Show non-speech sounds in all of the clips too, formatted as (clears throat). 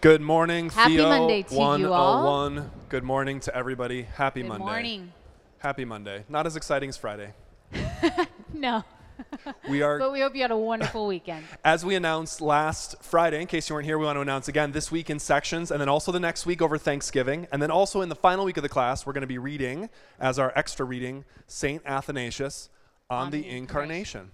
Good morning, Happy Theo Monday to you oh all. 101. Good morning to everybody. Happy Good Monday. Good morning. Happy Monday. Not as exciting as Friday. (laughs) No, We are, but we hope you had a wonderful weekend. as we announced last Friday, in case you weren't here, we want to announce again this week in sections, and then also the next week over Thanksgiving, and then also in the final week of the class, we're going to be reading, as our extra reading, St. Athanasius on, On the, the Incarnation.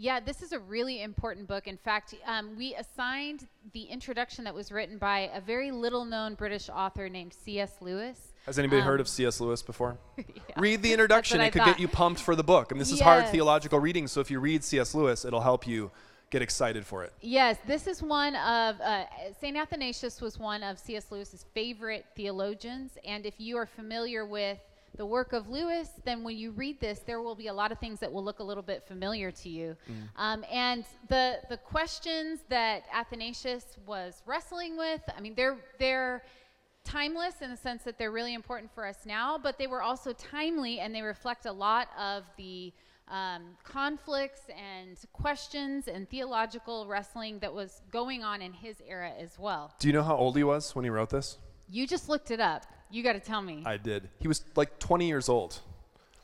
Yeah, this is a really important book. In fact, um, we assigned the introduction that was written by a very little known British author named C.S. Lewis. Has anybody Um, heard of C.S. Lewis before? (laughs) Yeah. Read the introduction. It could thought. get you pumped for the book. And this is hard theological reading, so if you read C.S. Lewis, it'll help you get excited for it. Yes, this is one of uh, St. Athanasius was one of C.S. Lewis's favorite theologians, and if you are familiar with the work of Lewis, then when you read this, there will be a lot of things that will look a little bit familiar to you. Um, and the the questions that Athanasius was wrestling with, I mean, they're they're timeless in the sense that they're really important for us now, but they were also timely and they reflect a lot of the um, conflicts and questions and theological wrestling that was going on in his era as well. Do you know how old he was when he wrote this? You just looked it up. You got to tell me. I did. He was like 20 years old.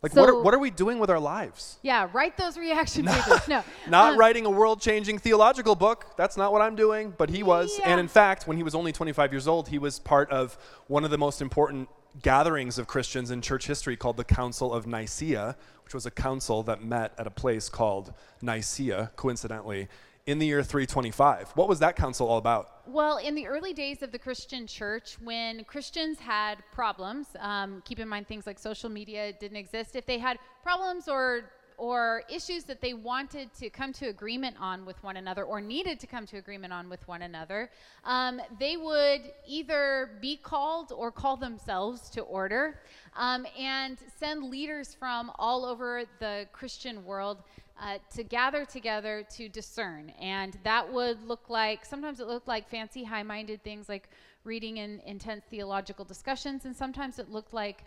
Like, So- what, are, what are we doing with our lives? yeah, write those reaction (laughs) papers. No, Not Um, writing a world changing theological book. That's not what I'm doing, but he was. Yeah. And in fact, when he was only 25 years old, he was part of one of the most important gatherings of Christians in church history called the Council of Nicaea, which was a council that met at a place called Nicaea, coincidentally, in the year 325. What was that council all about? Well, in the early days of the Christian church, when Christians had problems, um, keep in mind things like social media didn't exist. If they had problems or or issues that they wanted to come to agreement on with one another or needed to come to agreement on with one another, um, they would either be called or call themselves to order um, and send leaders from all over the Christian world uh, to gather together to discern. And that would look like, sometimes it looked like fancy, high minded things like reading in intense theological discussions, and sometimes it looked like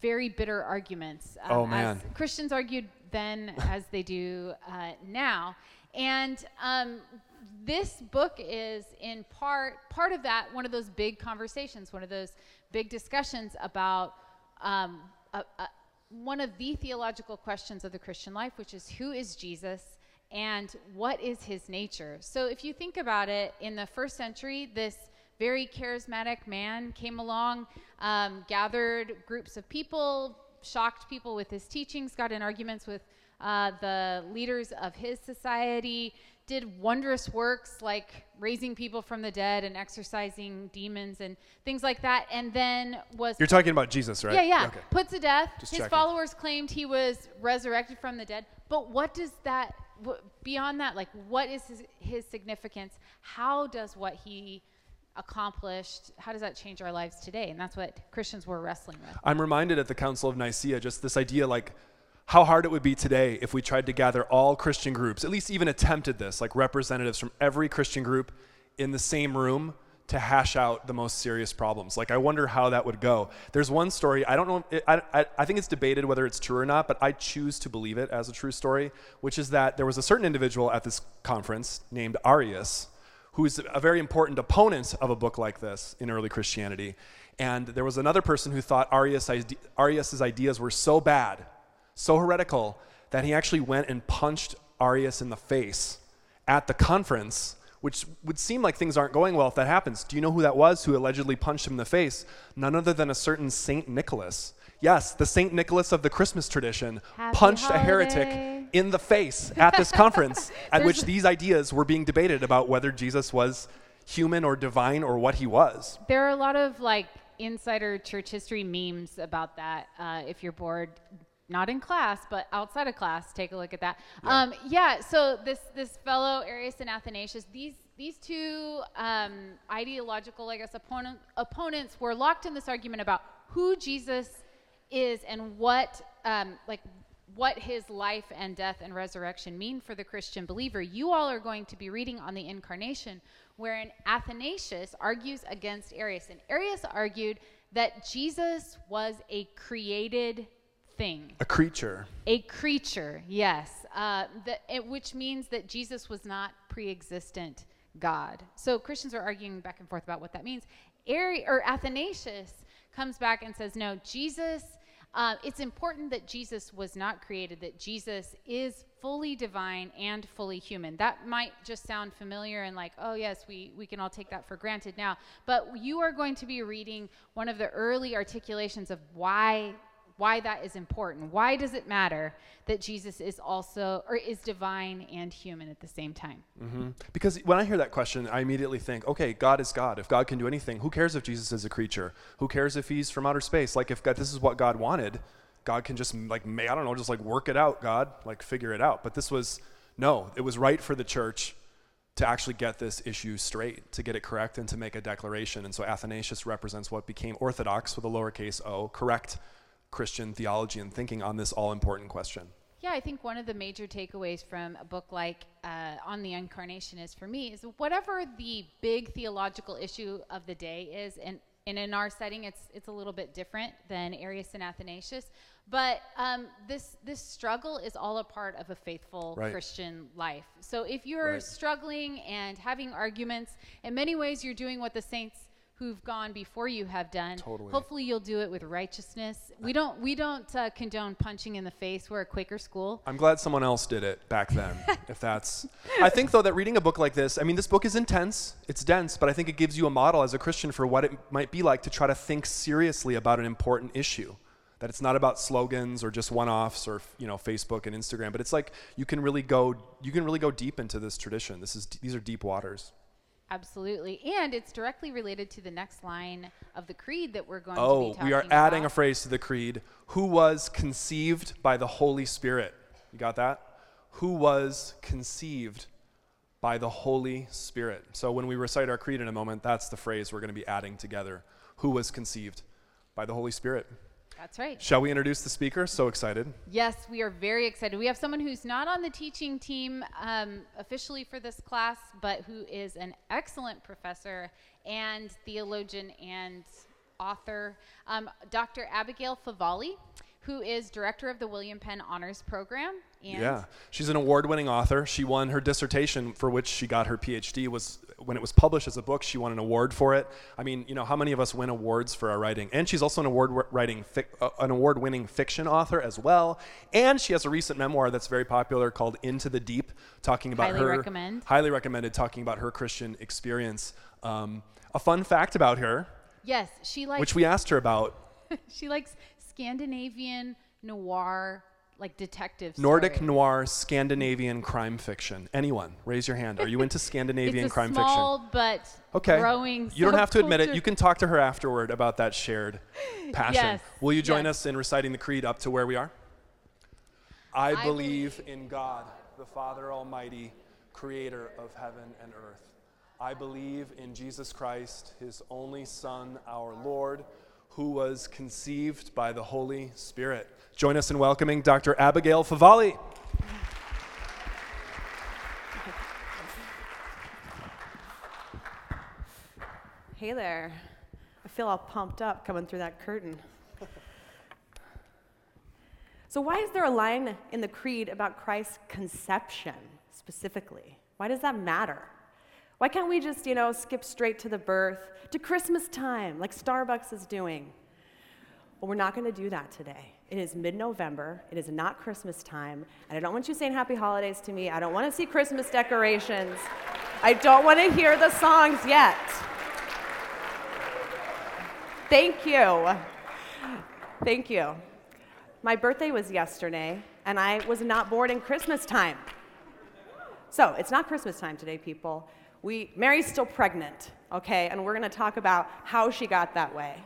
very bitter arguments. um, Oh, man. As Christians argued then as they do uh, now. And um, this book is in part part of that one of those big conversations, one of those big discussions about um, a, a, one of the theological questions of the Christian life, which is who is Jesus and what is his nature. So if you think about it, in the first century, this very charismatic man came along, um, gathered groups of people, shocked people with his teachings, got in arguments with uh, the leaders of his society, did wondrous works like raising people from the dead and exorcising demons and things like that, and then was You're talking about Jesus, right? yeah, yeah. Okay. Put to death. Just His checking. followers claimed he was resurrected from the dead. But what does that, beyond that, like, what is his, his significance? How does what he accomplished, how does that change our lives today? And that's what Christians were wrestling with. I'm reminded at the Council of Nicaea just this idea like how hard it would be today if we tried to gather all Christian groups, at least even attempted this, like representatives from every Christian group in the same room to hash out the most serious problems. Like, I wonder how that would go. There's one story, I don't know, I, I, I think it's debated whether it's true or not, but I choose to believe it as a true story, which is that there was a certain individual at this conference named Arius who is a very important opponent of a book like this in early Christianity. And there was another person who thought Arius, Arius's ideas were so bad, so heretical, that he actually went and punched Arius in the face at the conference, which would seem like things aren't going well if that happens. Do you know who that was who allegedly punched him in the face? None other than a certain Saint Nicholas. Yes, the Saint Nicholas of the Christmas tradition Happy punched a heretic in the face at this conference (laughs) at which these ideas were being debated about whether Jesus was human or divine or what he was. There are a lot of like insider church history memes about that. Uh, if you're bored, not in class, but outside of class, take a look at that. Yeah. Um, yeah so this this fellow Arius and Athanasius, these these two um, ideological, I guess, opponent, opponents were locked in this argument about who Jesus is and what um, like what his life and death and resurrection mean for the Christian believer. You all are going to be reading on the incarnation, wherein Athanasius argues against Arius. And Arius argued that Jesus was a created thing. A creature. A creature, yes, uh, the, it, which means that Jesus was not pre-existent God. So Christians are arguing back and forth about what that means. Ari, or Athanasius comes back and says, no, Jesus. Uh, it's important that Jesus was not created, that Jesus is fully divine and fully human. That might just sound familiar and like, oh, yes, we, we can all take that for granted now. But you are going to be reading one of the early articulations of why why that is important. Why does it matter that Jesus is also or is divine and human at the same time? Mm-hmm. Because when I hear that question, I immediately think, okay, God is God. If God can do anything, who cares if Jesus is a creature? Who cares if he's from outer space? Like if God, this is what God wanted, God can just like may I don't know, just like work it out, God, like figure it out. But this was no, it was right for the church to actually get this issue straight, to get it correct, and to make a declaration. And so Athanasius represents what became orthodox with a lowercase o, correct Christian theology and thinking on this all important question? Yeah, I think one of the major takeaways from a book like uh, On the Incarnation is for me is whatever the big theological issue of the day is, and, and in our setting, it's, it's a little bit different than Arius and Athanasius. But um, this this struggle is all a part of a faithful right. Christian life. So if you're right. struggling and having arguments, in many ways, you're doing what the saints who've gone before you have done. Totally. Hopefully, you'll do it with righteousness. We don't we don't uh, condone punching in the face. We're a Quaker school. I'm glad someone else did it back then. if that's, I think though that reading a book like this, I mean, this book is intense. It's dense, but I think it gives you a model as a Christian for what it might be like to try to think seriously about an important issue. That it's not about slogans or just one-offs or you know Facebook and Instagram, but it's like you can really go you can really go deep into this tradition. This is these are deep waters. Absolutely. And it's directly related to the next line of the creed that we're going oh, to be talking Oh we are adding about. a phrase to the creed. Who was conceived by the Holy Spirit? You got that? Who was conceived by the Holy Spirit? So when we recite our creed in a moment, that's the phrase we're going to be adding together. Who was conceived by the Holy Spirit? That's right. Shall we introduce the speaker? So excited. Yes, we are very excited. We have someone who's not on the teaching team um, officially for this class, but who is an excellent professor and theologian and author, um, Dr. Abigail Favale who is director of the William Penn Honors Program. yeah, she's an award-winning author. She won her dissertation for which she got her PhD was when it was published as a book. She won an award for it. I mean, you know, how many of us win awards for our writing? And she's also an award-writing, uh, an award-winning fiction author as well. And she has a recent memoir that's very popular called Into the Deep, talking about highly her recommend. highly recommended, talking about her Christian experience. Um, a fun fact about her. Yes, she likes. Which we asked her about. (laughs) she likes Scandinavian noir like detective Nordic story. noir Scandinavian crime fiction. Anyone, raise your hand. Are you into (laughs) Scandinavian it's a crime small fiction? but okay. growing. You don't have to admit it. You can talk to her afterward about that shared (laughs) passion. Yes. Will you join yes. us in reciting the creed up to where we are? I, I believe, believe in God, the Father Almighty, creator of heaven and earth. I believe in Jesus Christ, his only Son, our Lord who was conceived by the Holy Spirit. Join us in welcoming Dr. Abigail Favale. Hey there. I feel all pumped up coming through that curtain. so, why is there a line in the Creed about Christ's conception specifically? Why does that matter? Why can't we just, you know, skip straight to the birth, to Christmas time, like Starbucks is doing? Well, we're not going to do that today. It is mid November. It is not Christmas time. And I don't want you saying happy holidays to me. I don't want to see Christmas decorations. I don't want to hear the songs yet. Thank you. Thank you. My birthday was yesterday, and I was not born in Christmas time. So it's not Christmas time today, people. We, Mary's still pregnant, okay? And we're going to talk about how she got that way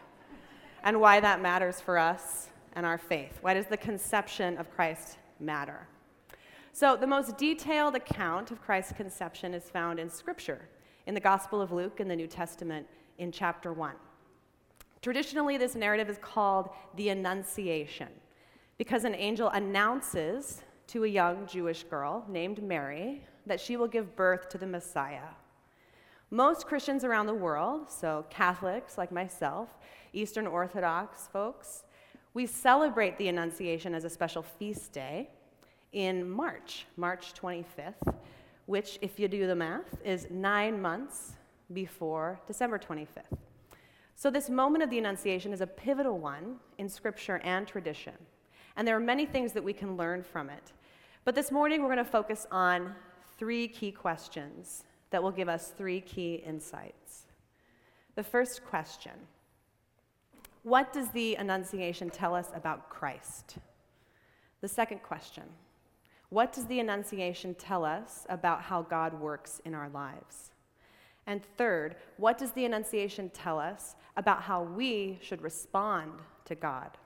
and why that matters for us and our faith. Why does the conception of Christ matter? So, the most detailed account of Christ's conception is found in Scripture, in the Gospel of Luke in the New Testament in chapter 1. Traditionally, this narrative is called the Annunciation because an angel announces to a young Jewish girl named Mary that she will give birth to the Messiah. Most Christians around the world, so Catholics like myself, Eastern Orthodox folks, We celebrate the Annunciation as a special feast day in March, March 25th, which, if you do the math, is nine months before December 25th. So, this moment of the Annunciation is a pivotal one in Scripture and tradition. And there are many things that we can learn from it. But this morning, we're going to focus on three key questions that will give us three key insights. The first question What does the Annunciation tell us about Christ? The second question What does the Annunciation tell us about how God works in our lives? And third, what does the Annunciation tell us about how we should respond to God?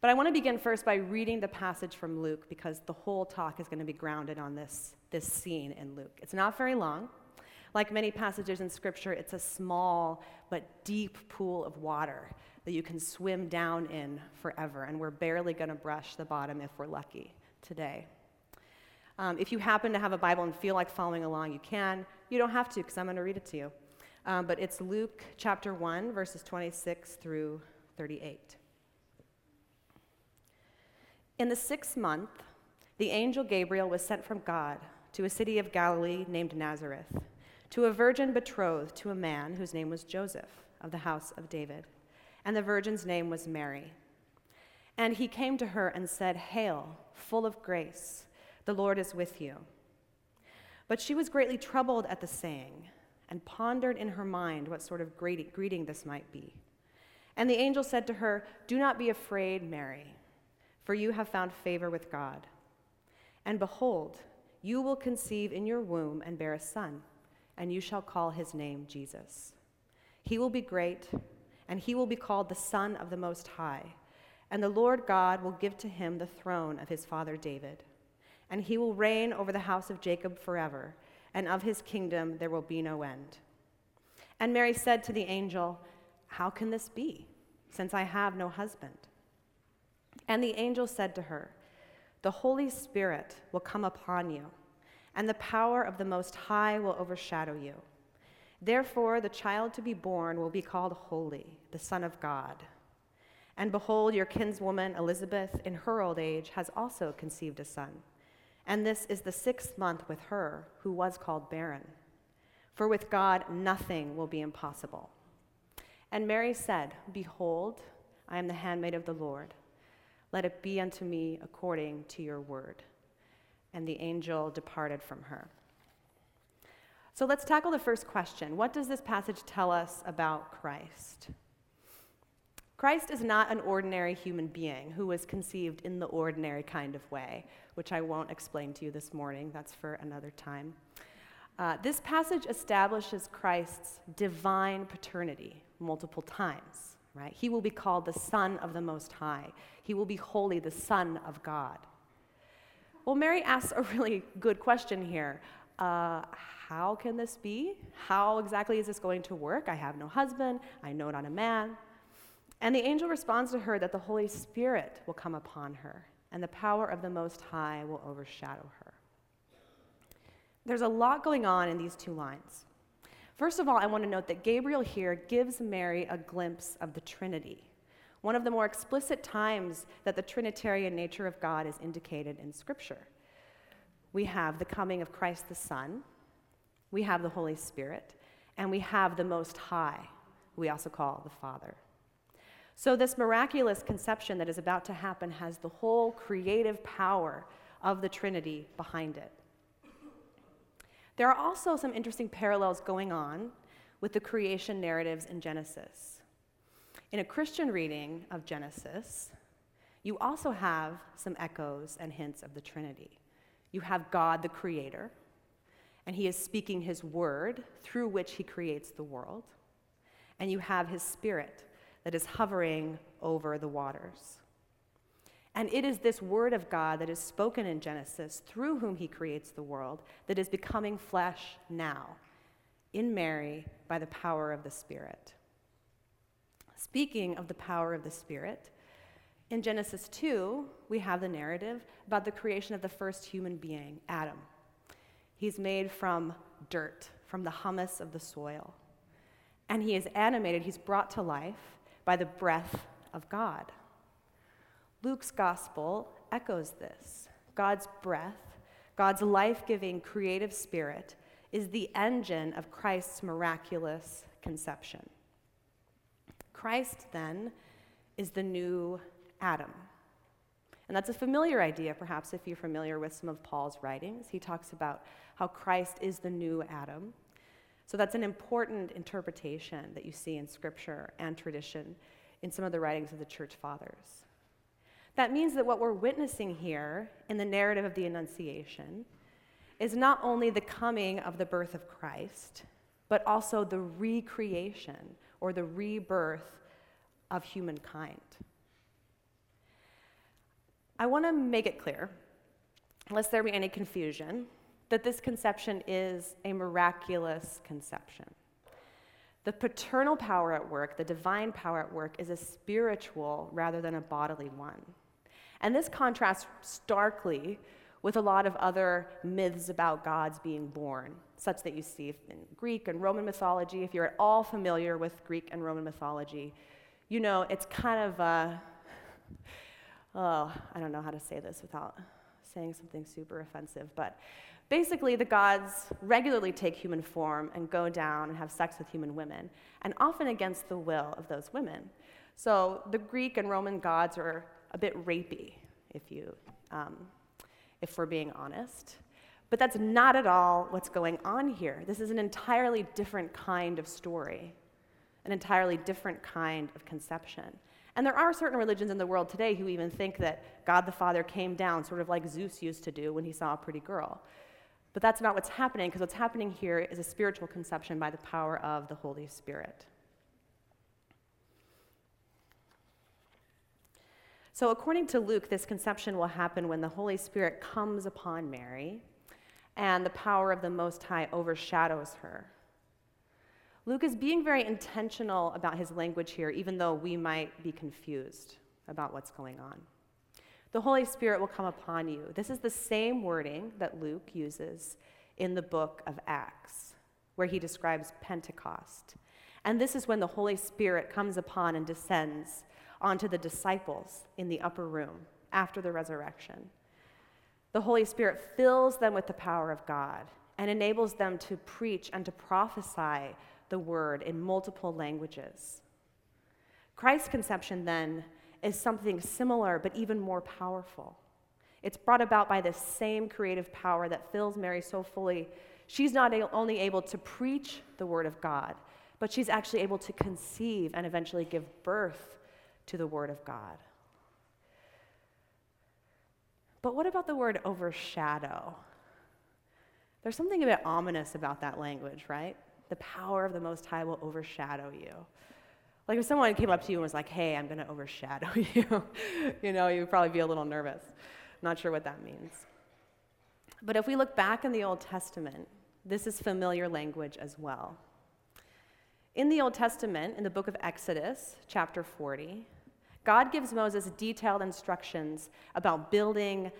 But I want to begin first by reading the passage from Luke because the whole talk is going to be grounded on this, this scene in Luke. It's not very long. Like many passages in Scripture, it's a small but deep pool of water that you can swim down in forever, and we're barely going to brush the bottom if we're lucky today. Um, if you happen to have a Bible and feel like following along, you can. You don't have to because I'm going to read it to you. Um, but it's Luke chapter 1, verses 26 through 38. In the sixth month, the angel Gabriel was sent from God to a city of Galilee named Nazareth, to a virgin betrothed to a man whose name was Joseph of the house of David, and the virgin's name was Mary. And he came to her and said, Hail, full of grace. The Lord is with you. But she was greatly troubled at the saying and pondered in her mind what sort of greeting this might be. And the angel said to her, Do not be afraid, Mary, for you have found favor with God. And behold, you will conceive in your womb and bear a son, and you shall call his name Jesus. He will be great, and he will be called the Son of the Most High. And the Lord God will give to him the throne of his father David and he will reign over the house of Jacob forever, and of his kingdom there will be no end. And Mary said to the angel, How can this be, since I have no husband? And the angel said to her, The Holy Spirit will come upon you, and the power of the Most High will overshadow you. Therefore, the child to be born will be called Holy, the Son of God. And behold, your kinswoman Elizabeth, in her old age, has also conceived a son. And this is the sixth month with her, who was called barren. For with God nothing will be impossible. And Mary said, Behold, I am the handmaid of the Lord. Let it be unto me according to your word. And the angel departed from her. So let's tackle the first question What does this passage tell us about Christ? Christ is not an ordinary human being who was conceived in the ordinary kind of way, which I won't explain to you this morning. That's for another time. Uh, this passage establishes Christ's divine paternity multiple times, right? He will be called the Son of the Most High. He will be holy, the Son of God. Well, Mary asks a really good question here. Uh, how can this be? How exactly is this going to work? I have no husband. I know not a man. And the angel responds to her that the Holy Spirit will come upon her, and the power of the Most High will overshadow her. There's a lot going on in these two lines. First of all, I want to note that Gabriel here gives Mary a glimpse of the Trinity, one of the more explicit times that the Trinitarian nature of God is indicated in Scripture. We have the coming of Christ the Son, we have the Holy Spirit, and we have the Most High, we also call the Father. So, this miraculous conception that is about to happen has the whole creative power of the Trinity behind it. There are also some interesting parallels going on with the creation narratives in Genesis. In a Christian reading of Genesis, you also have some echoes and hints of the Trinity. You have God, the Creator, and He is speaking His word through which He creates the world. And you have His Spirit that is hovering over the waters. And it is this word of God that is spoken in Genesis, through whom he creates the world, that is becoming flesh now in Mary by the power of the Spirit. Speaking of the power of the Spirit, in Genesis 2, we have the narrative about the creation of the first human being, Adam. He's made from dirt, from the humus of the soil. And he is animated, he's brought to life by the breath of God. Luke's gospel echoes this. God's breath, God's life giving creative spirit, is the engine of Christ's miraculous conception. Christ, then, is the new Adam. And that's a familiar idea, perhaps, if you're familiar with some of Paul's writings. He talks about how Christ is the new Adam. So that's an important interpretation that you see in Scripture and tradition in some of the writings of the church fathers. That means that what we're witnessing here in the narrative of the Annunciation is not only the coming of the birth of Christ, but also the recreation or the rebirth of humankind. I want to make it clear, lest there be any confusion, that this conception is a miraculous conception. The paternal power at work, the divine power at work, is a spiritual rather than a bodily one. And this contrasts starkly with a lot of other myths about gods being born, such that you see in Greek and Roman mythology. If you're at all familiar with Greek and Roman mythology, you know it's kind of uh, a, (laughs) oh, I don't know how to say this without saying something super offensive, but basically the gods regularly take human form and go down and have sex with human women, and often against the will of those women. So the Greek and Roman gods are a bit rapey, if you um, if we're being honest. But that's not at all what's going on here. This is an entirely different kind of story, an entirely different kind of conception. And there are certain religions in the world today who even think that God the Father came down, sort of like Zeus used to do when he saw a pretty girl. But that's not what's happening, because what's happening here is a spiritual conception by the power of the Holy Spirit. So, according to Luke, this conception will happen when the Holy Spirit comes upon Mary and the power of the Most High overshadows her. Luke is being very intentional about his language here, even though we might be confused about what's going on. The Holy Spirit will come upon you. This is the same wording that Luke uses in the book of Acts, where he describes Pentecost. And this is when the Holy Spirit comes upon and descends onto the disciples in the upper room after the resurrection. The Holy Spirit fills them with the power of God and enables them to preach and to prophesy the word in multiple languages. Christ's conception, then, is something similar but even more powerful. It's brought about by this same creative power that fills Mary so fully. She's not only able to preach the word of God, but she's actually able to conceive and eventually give birth to the Word of God. But what about the word overshadow? There's something a bit ominous about that language, right? The power of the Most High will overshadow you. Like if someone came up to you and was like, hey, I'm going to overshadow (laughs) you, you know, you'd probably be a little nervous. Not sure what that means. But if we look back in the Old Testament, this is familiar language as well. In the Old Testament, in the book of Exodus, chapter 40, God gives Moses detailed instructions about building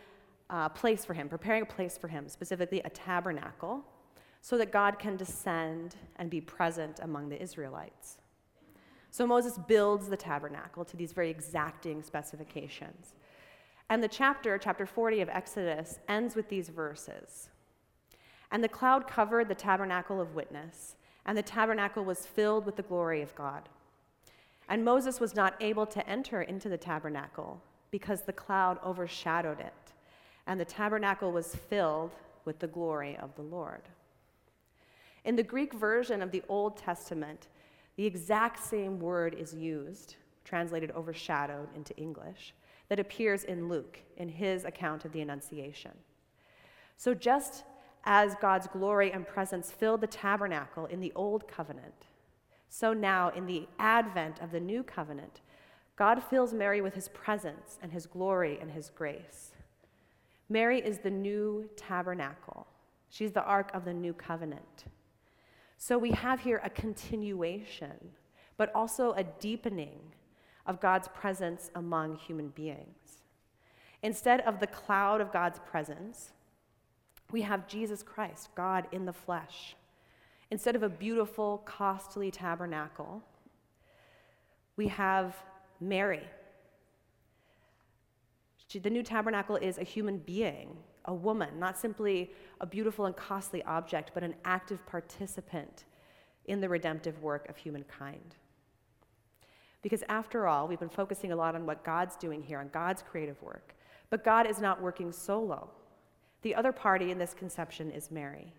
a place for him, preparing a place for him, specifically a tabernacle, so that God can descend and be present among the Israelites. So Moses builds the tabernacle to these very exacting specifications. And the chapter, chapter 40 of Exodus, ends with these verses. And the cloud covered the tabernacle of witness, and the tabernacle was filled with the glory of God. And Moses was not able to enter into the tabernacle because the cloud overshadowed it, and the tabernacle was filled with the glory of the Lord. In the Greek version of the Old Testament, the exact same word is used, translated overshadowed into English, that appears in Luke in his account of the Annunciation. So, just as God's glory and presence filled the tabernacle in the Old Covenant, so now, in the advent of the new covenant, God fills Mary with his presence and his glory and his grace. Mary is the new tabernacle, she's the ark of the new covenant. So we have here a continuation, but also a deepening of God's presence among human beings. Instead of the cloud of God's presence, we have Jesus Christ, God in the flesh. Instead of a beautiful, costly tabernacle, we have Mary, The new tabernacle is a human being, a woman, not simply a beautiful and costly object, but an active participant in the redemptive work of humankind. Because after all, we've been focusing a lot on what God's doing here, on God's creative work. But God is not working solo. The other party in this conception is Mary.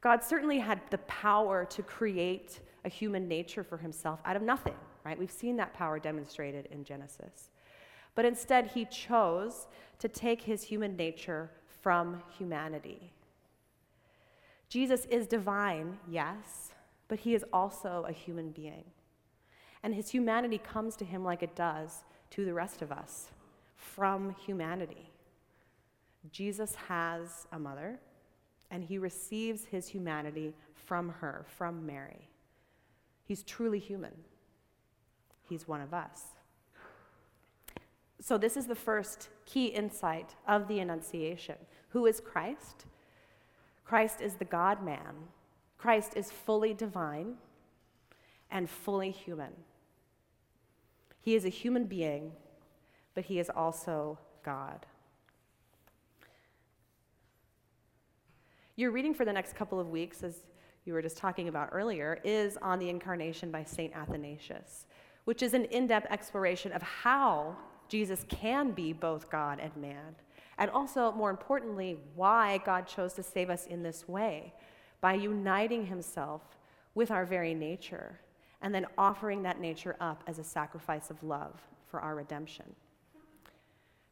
God certainly had the power to create a human nature for himself out of nothing, right? We've seen that power demonstrated in Genesis. But instead, he chose to take his human nature from humanity. Jesus is divine, yes, but he is also a human being. And his humanity comes to him like it does to the rest of us from humanity. Jesus has a mother, and he receives his humanity from her, from Mary. He's truly human. He's one of us. So, this is the first key insight of the Annunciation. Who is Christ? Christ is the God man. Christ is fully divine and fully human. He is a human being, but he is also God. Your reading for the next couple of weeks, as you were just talking about earlier, is on the Incarnation by St. Athanasius, which is an in depth exploration of how Jesus can be both God and man. And also, more importantly, why God chose to save us in this way by uniting himself with our very nature and then offering that nature up as a sacrifice of love for our redemption.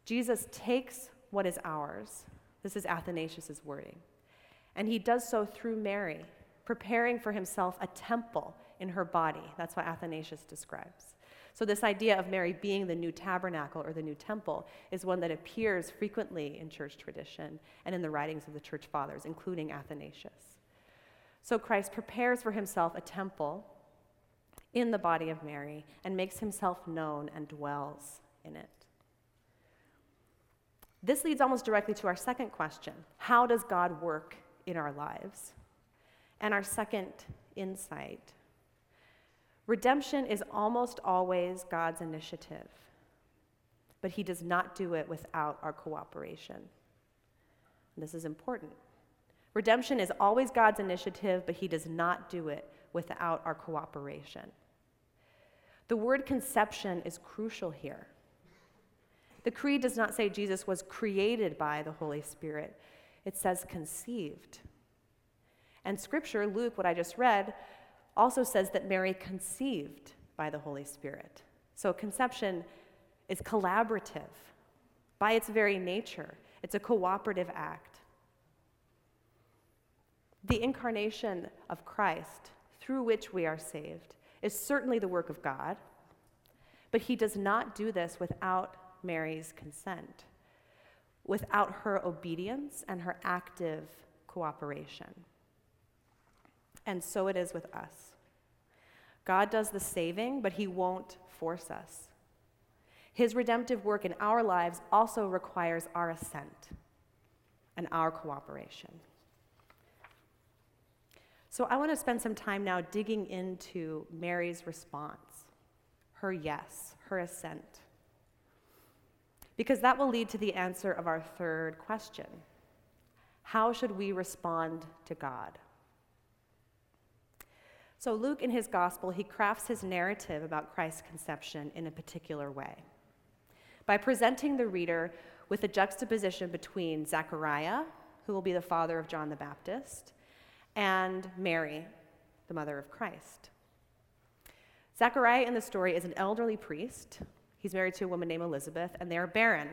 Jesus takes what is ours. This is Athanasius' wording. And he does so through Mary, preparing for himself a temple in her body. That's what Athanasius describes. So, this idea of Mary being the new tabernacle or the new temple is one that appears frequently in church tradition and in the writings of the church fathers, including Athanasius. So, Christ prepares for himself a temple in the body of Mary and makes himself known and dwells in it. This leads almost directly to our second question How does God work in our lives? And our second insight redemption is almost always God's initiative, but he does not do it without our cooperation. And this is important. Redemption is always God's initiative, but he does not do it without our cooperation. The word conception is crucial here. The Creed does not say Jesus was created by the Holy Spirit, it says conceived. And Scripture, Luke, what I just read, also says that Mary conceived by the Holy Spirit. So conception is collaborative by its very nature, it's a cooperative act. The incarnation of Christ through which we are saved is certainly the work of God, but he does not do this without Mary's consent, without her obedience and her active cooperation. And so it is with us. God does the saving, but he won't force us. His redemptive work in our lives also requires our assent and our cooperation. So I want to spend some time now digging into Mary's response, her yes, her assent. Because that will lead to the answer of our third question How should we respond to God? So, Luke, in his gospel, he crafts his narrative about Christ's conception in a particular way by presenting the reader with a juxtaposition between Zechariah, who will be the father of John the Baptist, and Mary, the mother of Christ. Zechariah in the story is an elderly priest. He's married to a woman named Elizabeth, and they're barren.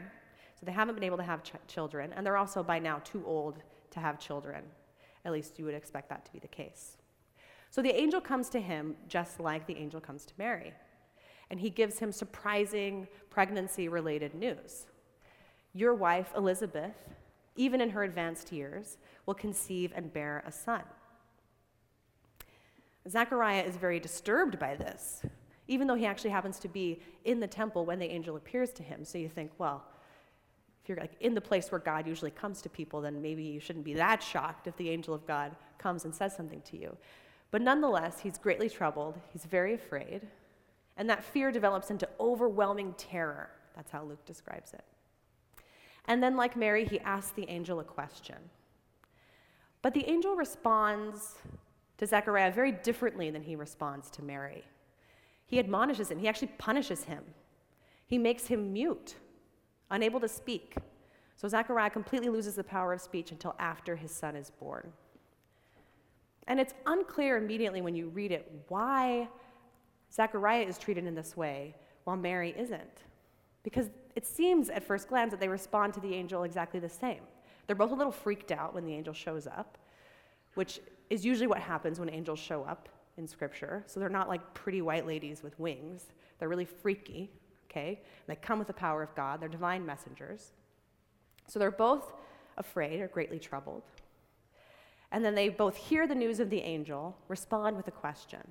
So they haven't been able to have ch- children, and they're also by now too old to have children. At least you would expect that to be the case. So the angel comes to him just like the angel comes to Mary, and he gives him surprising pregnancy related news. Your wife, Elizabeth, even in her advanced years, will conceive and bear a son. Zechariah is very disturbed by this, even though he actually happens to be in the temple when the angel appears to him. So you think, well, if you're like in the place where God usually comes to people, then maybe you shouldn't be that shocked if the angel of God comes and says something to you. But nonetheless, he's greatly troubled, he's very afraid, and that fear develops into overwhelming terror. That's how Luke describes it. And then, like Mary, he asks the angel a question. But the angel responds to Zechariah very differently than he responds to Mary. He admonishes him, he actually punishes him, he makes him mute, unable to speak. So Zechariah completely loses the power of speech until after his son is born. And it's unclear immediately when you read it why Zechariah is treated in this way while Mary isn't. Because it seems at first glance that they respond to the angel exactly the same. They're both a little freaked out when the angel shows up, which is usually what happens when angels show up in Scripture. So they're not like pretty white ladies with wings, they're really freaky, okay? And they come with the power of God, they're divine messengers. So they're both afraid or greatly troubled. And then they both hear the news of the angel, respond with a question.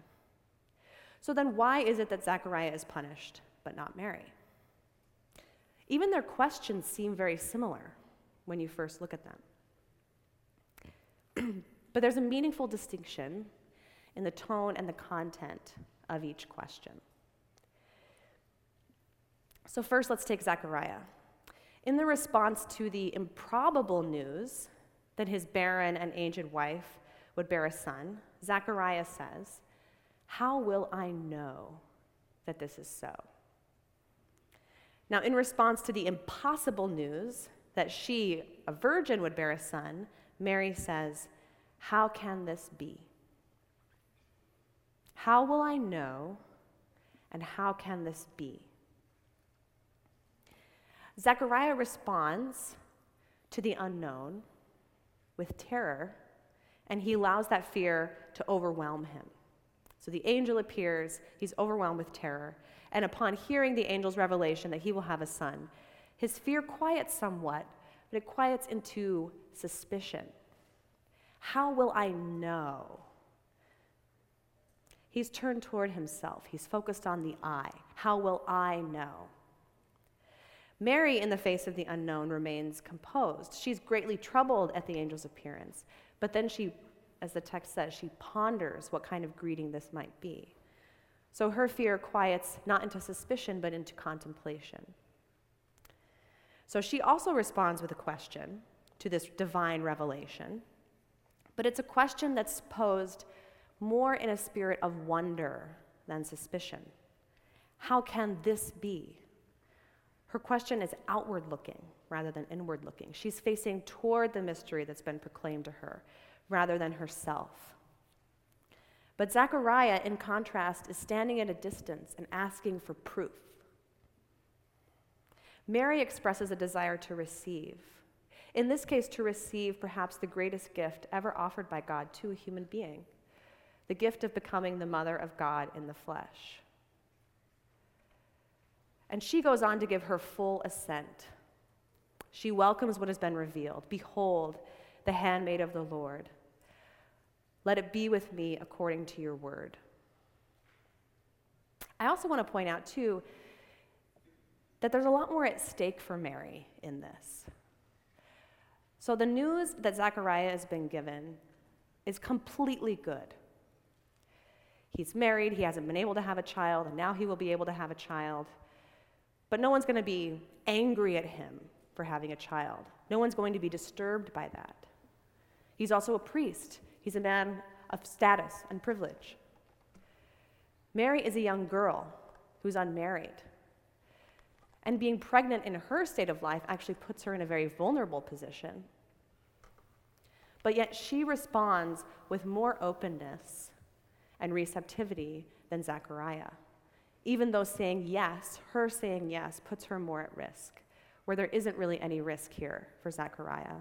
So then, why is it that Zechariah is punished, but not Mary? Even their questions seem very similar when you first look at them. (clears throat) but there's a meaningful distinction in the tone and the content of each question. So, first, let's take Zechariah. In the response to the improbable news that his barren and aged wife would bear a son, Zechariah says, How will I know that this is so? Now, in response to the impossible news that she, a virgin, would bear a son, Mary says, How can this be? How will I know, and how can this be? Zechariah responds to the unknown with terror, and he allows that fear to overwhelm him. So the angel appears, he's overwhelmed with terror, and upon hearing the angel's revelation that he will have a son, his fear quiets somewhat, but it quiets into suspicion. How will I know? He's turned toward himself. He's focused on the I. How will I know? Mary, in the face of the unknown, remains composed. She's greatly troubled at the angel's appearance, but then she, as the text says, she ponders what kind of greeting this might be. So her fear quiets not into suspicion, but into contemplation. So she also responds with a question to this divine revelation, but it's a question that's posed more in a spirit of wonder than suspicion. How can this be? Her question is outward looking rather than inward looking. She's facing toward the mystery that's been proclaimed to her rather than herself. But Zechariah, in contrast, is standing at a distance and asking for proof. Mary expresses a desire to receive. In this case, to receive perhaps the greatest gift ever offered by God to a human being the gift of becoming the mother of God in the flesh. And she goes on to give her full assent. She welcomes what has been revealed. Behold, the handmaid of the Lord. Let it be with me according to your word. I also want to point out, too, that there's a lot more at stake for Mary in this. So, the news that Zechariah has been given is completely good. He's married, he hasn't been able to have a child, and now he will be able to have a child. But no one's going to be angry at him for having a child. No one's going to be disturbed by that. He's also a priest, he's a man of status and privilege. Mary is a young girl who's unmarried. And being pregnant in her state of life actually puts her in a very vulnerable position. But yet she responds with more openness and receptivity than Zechariah even though saying yes, her saying yes, puts her more at risk, where there isn't really any risk here for Zechariah.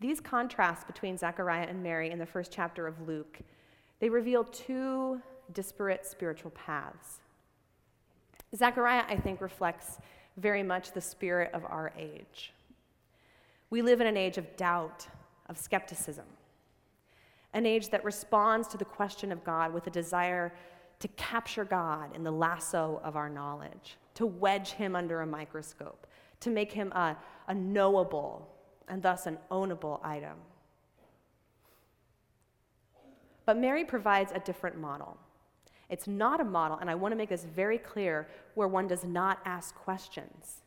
These contrasts between Zechariah and Mary in the first chapter of Luke, they reveal two disparate spiritual paths. Zechariah, I think, reflects very much the spirit of our age. We live in an age of doubt, of skepticism, an age that responds to the question of God with a desire to capture God in the lasso of our knowledge, to wedge him under a microscope, to make him a, a knowable and thus an ownable item. But Mary provides a different model. It's not a model, and I want to make this very clear, where one does not ask questions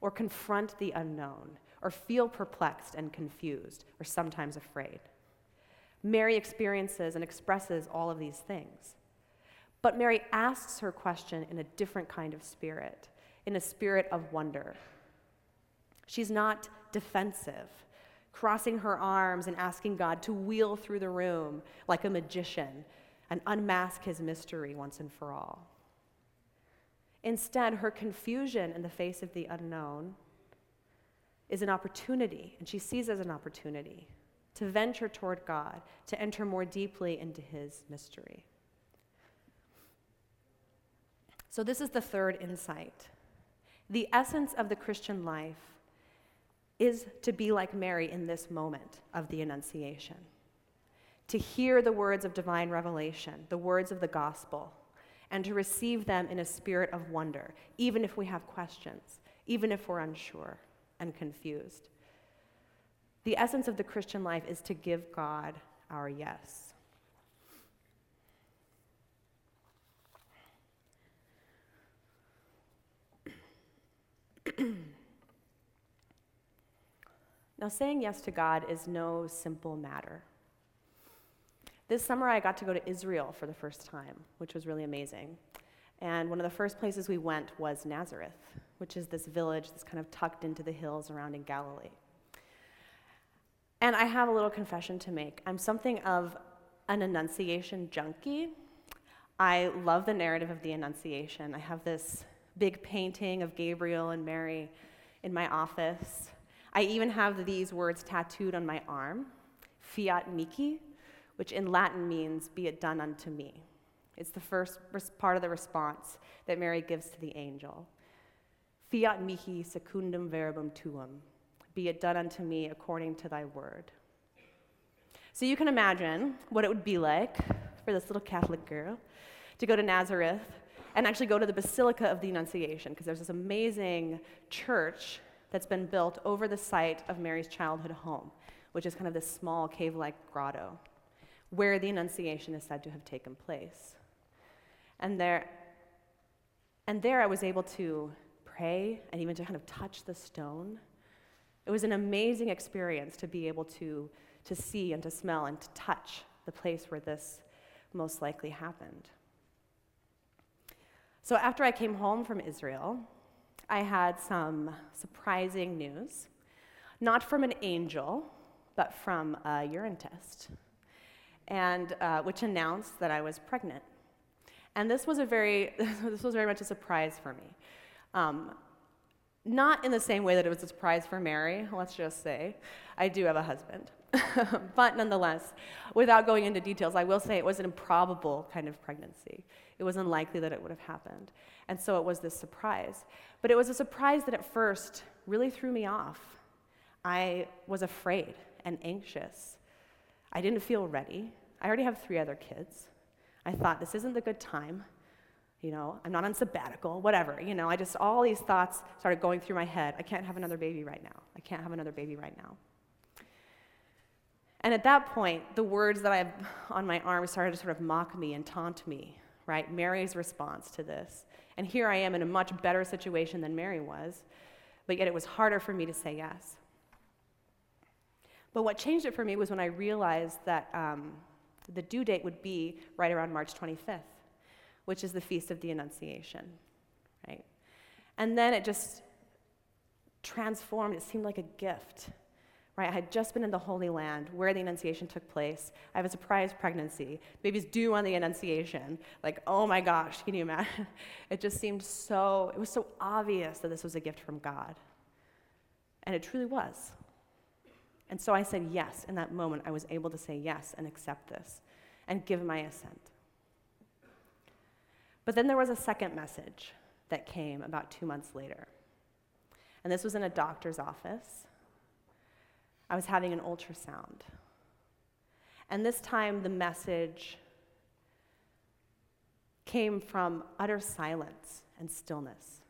or confront the unknown, or feel perplexed and confused, or sometimes afraid. Mary experiences and expresses all of these things. But Mary asks her question in a different kind of spirit, in a spirit of wonder. She's not defensive, crossing her arms and asking God to wheel through the room like a magician and unmask his mystery once and for all. Instead, her confusion in the face of the unknown is an opportunity, and she sees as an opportunity to venture toward God, to enter more deeply into his mystery. So, this is the third insight. The essence of the Christian life is to be like Mary in this moment of the Annunciation, to hear the words of divine revelation, the words of the gospel, and to receive them in a spirit of wonder, even if we have questions, even if we're unsure and confused. The essence of the Christian life is to give God our yes. (clears throat) now, saying yes to God is no simple matter. This summer, I got to go to Israel for the first time, which was really amazing. And one of the first places we went was Nazareth, which is this village that's kind of tucked into the hills around in Galilee. And I have a little confession to make. I'm something of an Annunciation junkie. I love the narrative of the Annunciation. I have this big painting of Gabriel and Mary in my office. I even have these words tattooed on my arm Fiat Mihi, which in Latin means, Be it done unto me. It's the first part of the response that Mary gives to the angel. Fiat mihi secundum verbum tuum. Be it done unto me according to thy word. So you can imagine what it would be like for this little Catholic girl to go to Nazareth and actually go to the Basilica of the Annunciation, because there's this amazing church that's been built over the site of Mary's childhood home, which is kind of this small cave like grotto where the Annunciation is said to have taken place. And there, and there I was able to pray and even to kind of touch the stone. It was an amazing experience to be able to, to see and to smell and to touch the place where this most likely happened. So after I came home from Israel, I had some surprising news, not from an angel, but from a urine test, and uh, which announced that I was pregnant. And this was a very, (laughs) this was very much a surprise for me. Um, not in the same way that it was a surprise for Mary, let's just say. I do have a husband. (laughs) but nonetheless, without going into details, I will say it was an improbable kind of pregnancy. It was unlikely that it would have happened. And so it was this surprise. But it was a surprise that at first really threw me off. I was afraid and anxious. I didn't feel ready. I already have three other kids. I thought, this isn't the good time. You know, I'm not on sabbatical, whatever. You know, I just, all these thoughts started going through my head. I can't have another baby right now. I can't have another baby right now. And at that point, the words that I have on my arm started to sort of mock me and taunt me, right? Mary's response to this. And here I am in a much better situation than Mary was, but yet it was harder for me to say yes. But what changed it for me was when I realized that um, the due date would be right around March 25th, which is the Feast of the Annunciation, right? And then it just transformed. It seemed like a gift, right? I had just been in the Holy Land where the Annunciation took place. I have a surprise pregnancy. Baby's due on the Annunciation. Like, oh my gosh, can you imagine? (laughs) It just seemed so, it was so obvious that this was a gift from God. And it truly was. And so I said yes. In that moment, I was able to say yes and accept this and give my assent. But then there was a second message that came about two months later. And this was in a doctor's office. I was having an ultrasound. And this time, the message came from utter silence and stillness.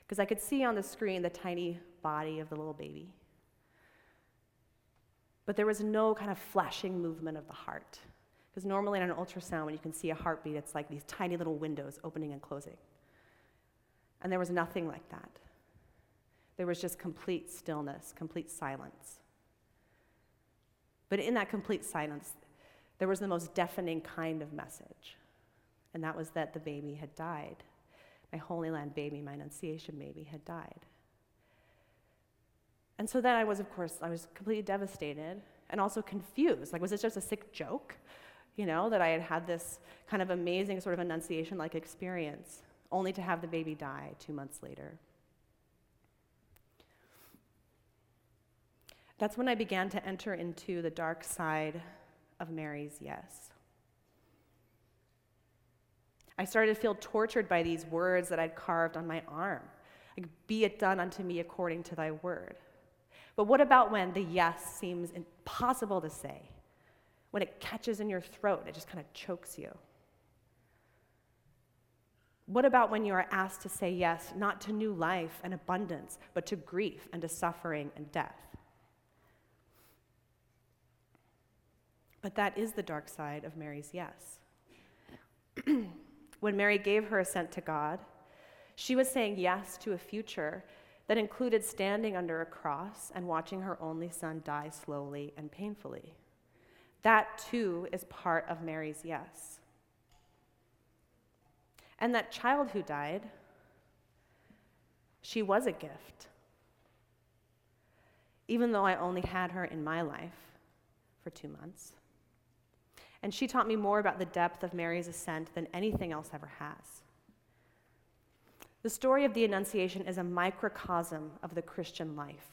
Because I could see on the screen the tiny body of the little baby but there was no kind of flashing movement of the heart. Because normally in an ultrasound, when you can see a heartbeat, it's like these tiny little windows opening and closing. And there was nothing like that. There was just complete stillness, complete silence. But in that complete silence, there was the most deafening kind of message, and that was that the baby had died. My Holy Land baby, my Annunciation baby, had died. And so then I was, of course, I was completely devastated and also confused. Like, was this just a sick joke? You know, that I had had this kind of amazing sort of Annunciation like experience, only to have the baby die two months later. That's when I began to enter into the dark side of Mary's yes. I started to feel tortured by these words that I'd carved on my arm. Like, be it done unto me according to thy word. But what about when the yes seems impossible to say? When it catches in your throat, it just kind of chokes you. What about when you are asked to say yes, not to new life and abundance, but to grief and to suffering and death? But that is the dark side of Mary's yes. (clears throat) when Mary gave her assent to God, she was saying yes to a future that included standing under a cross and watching her only son die slowly and painfully. That too is part of Mary's yes. And that child who died, she was a gift. Even though I only had her in my life for two months. And she taught me more about the depth of Mary's assent than anything else ever has. The story of the Annunciation is a microcosm of the Christian life.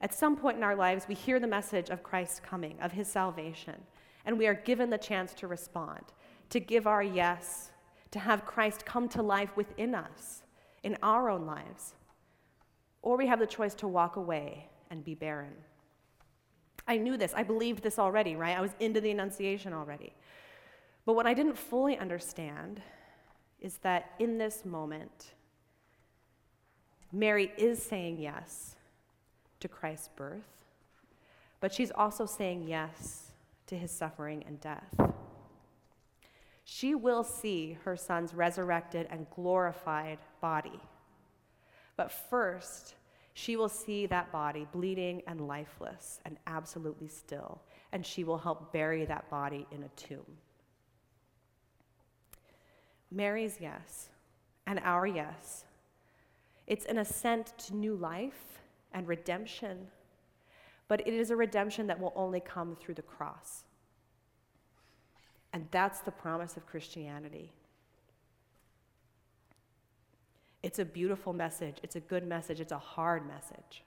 At some point in our lives, we hear the message of Christ's coming, of his salvation, and we are given the chance to respond, to give our yes, to have Christ come to life within us, in our own lives. Or we have the choice to walk away and be barren. I knew this. I believed this already, right? I was into the Annunciation already. But what I didn't fully understand is that in this moment, Mary is saying yes to Christ's birth, but she's also saying yes to his suffering and death. She will see her son's resurrected and glorified body. But first, she will see that body bleeding and lifeless and absolutely still, and she will help bury that body in a tomb. Mary's yes, and our yes. It's an ascent to new life and redemption, but it is a redemption that will only come through the cross. And that's the promise of Christianity. It's a beautiful message. It's a good message. It's a hard message.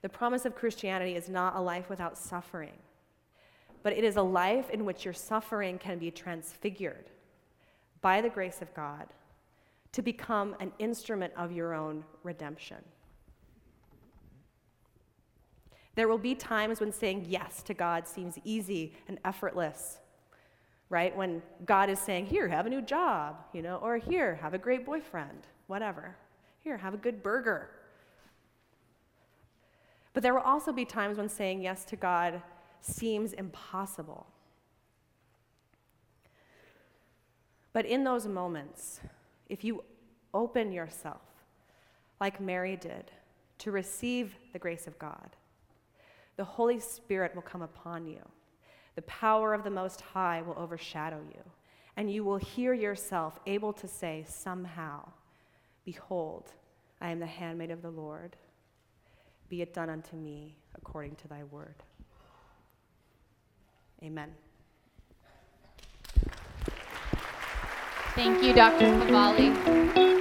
The promise of Christianity is not a life without suffering, but it is a life in which your suffering can be transfigured by the grace of God to become an instrument of your own redemption. There will be times when saying yes to God seems easy and effortless right? When God is saying, here, have a new job, you know, or here, have a great boyfriend, whatever. Here, have a good burger. But there will also be times when saying yes to God seems impossible. But in those moments, if you open yourself, like Mary did, to receive the grace of God, the Holy Spirit will come upon you the power of the Most High will overshadow you, and you will hear yourself able to say, somehow, Behold, I am the handmaid of the Lord. Be it done unto me according to thy word. Amen. Thank you, Dr. Cavalli.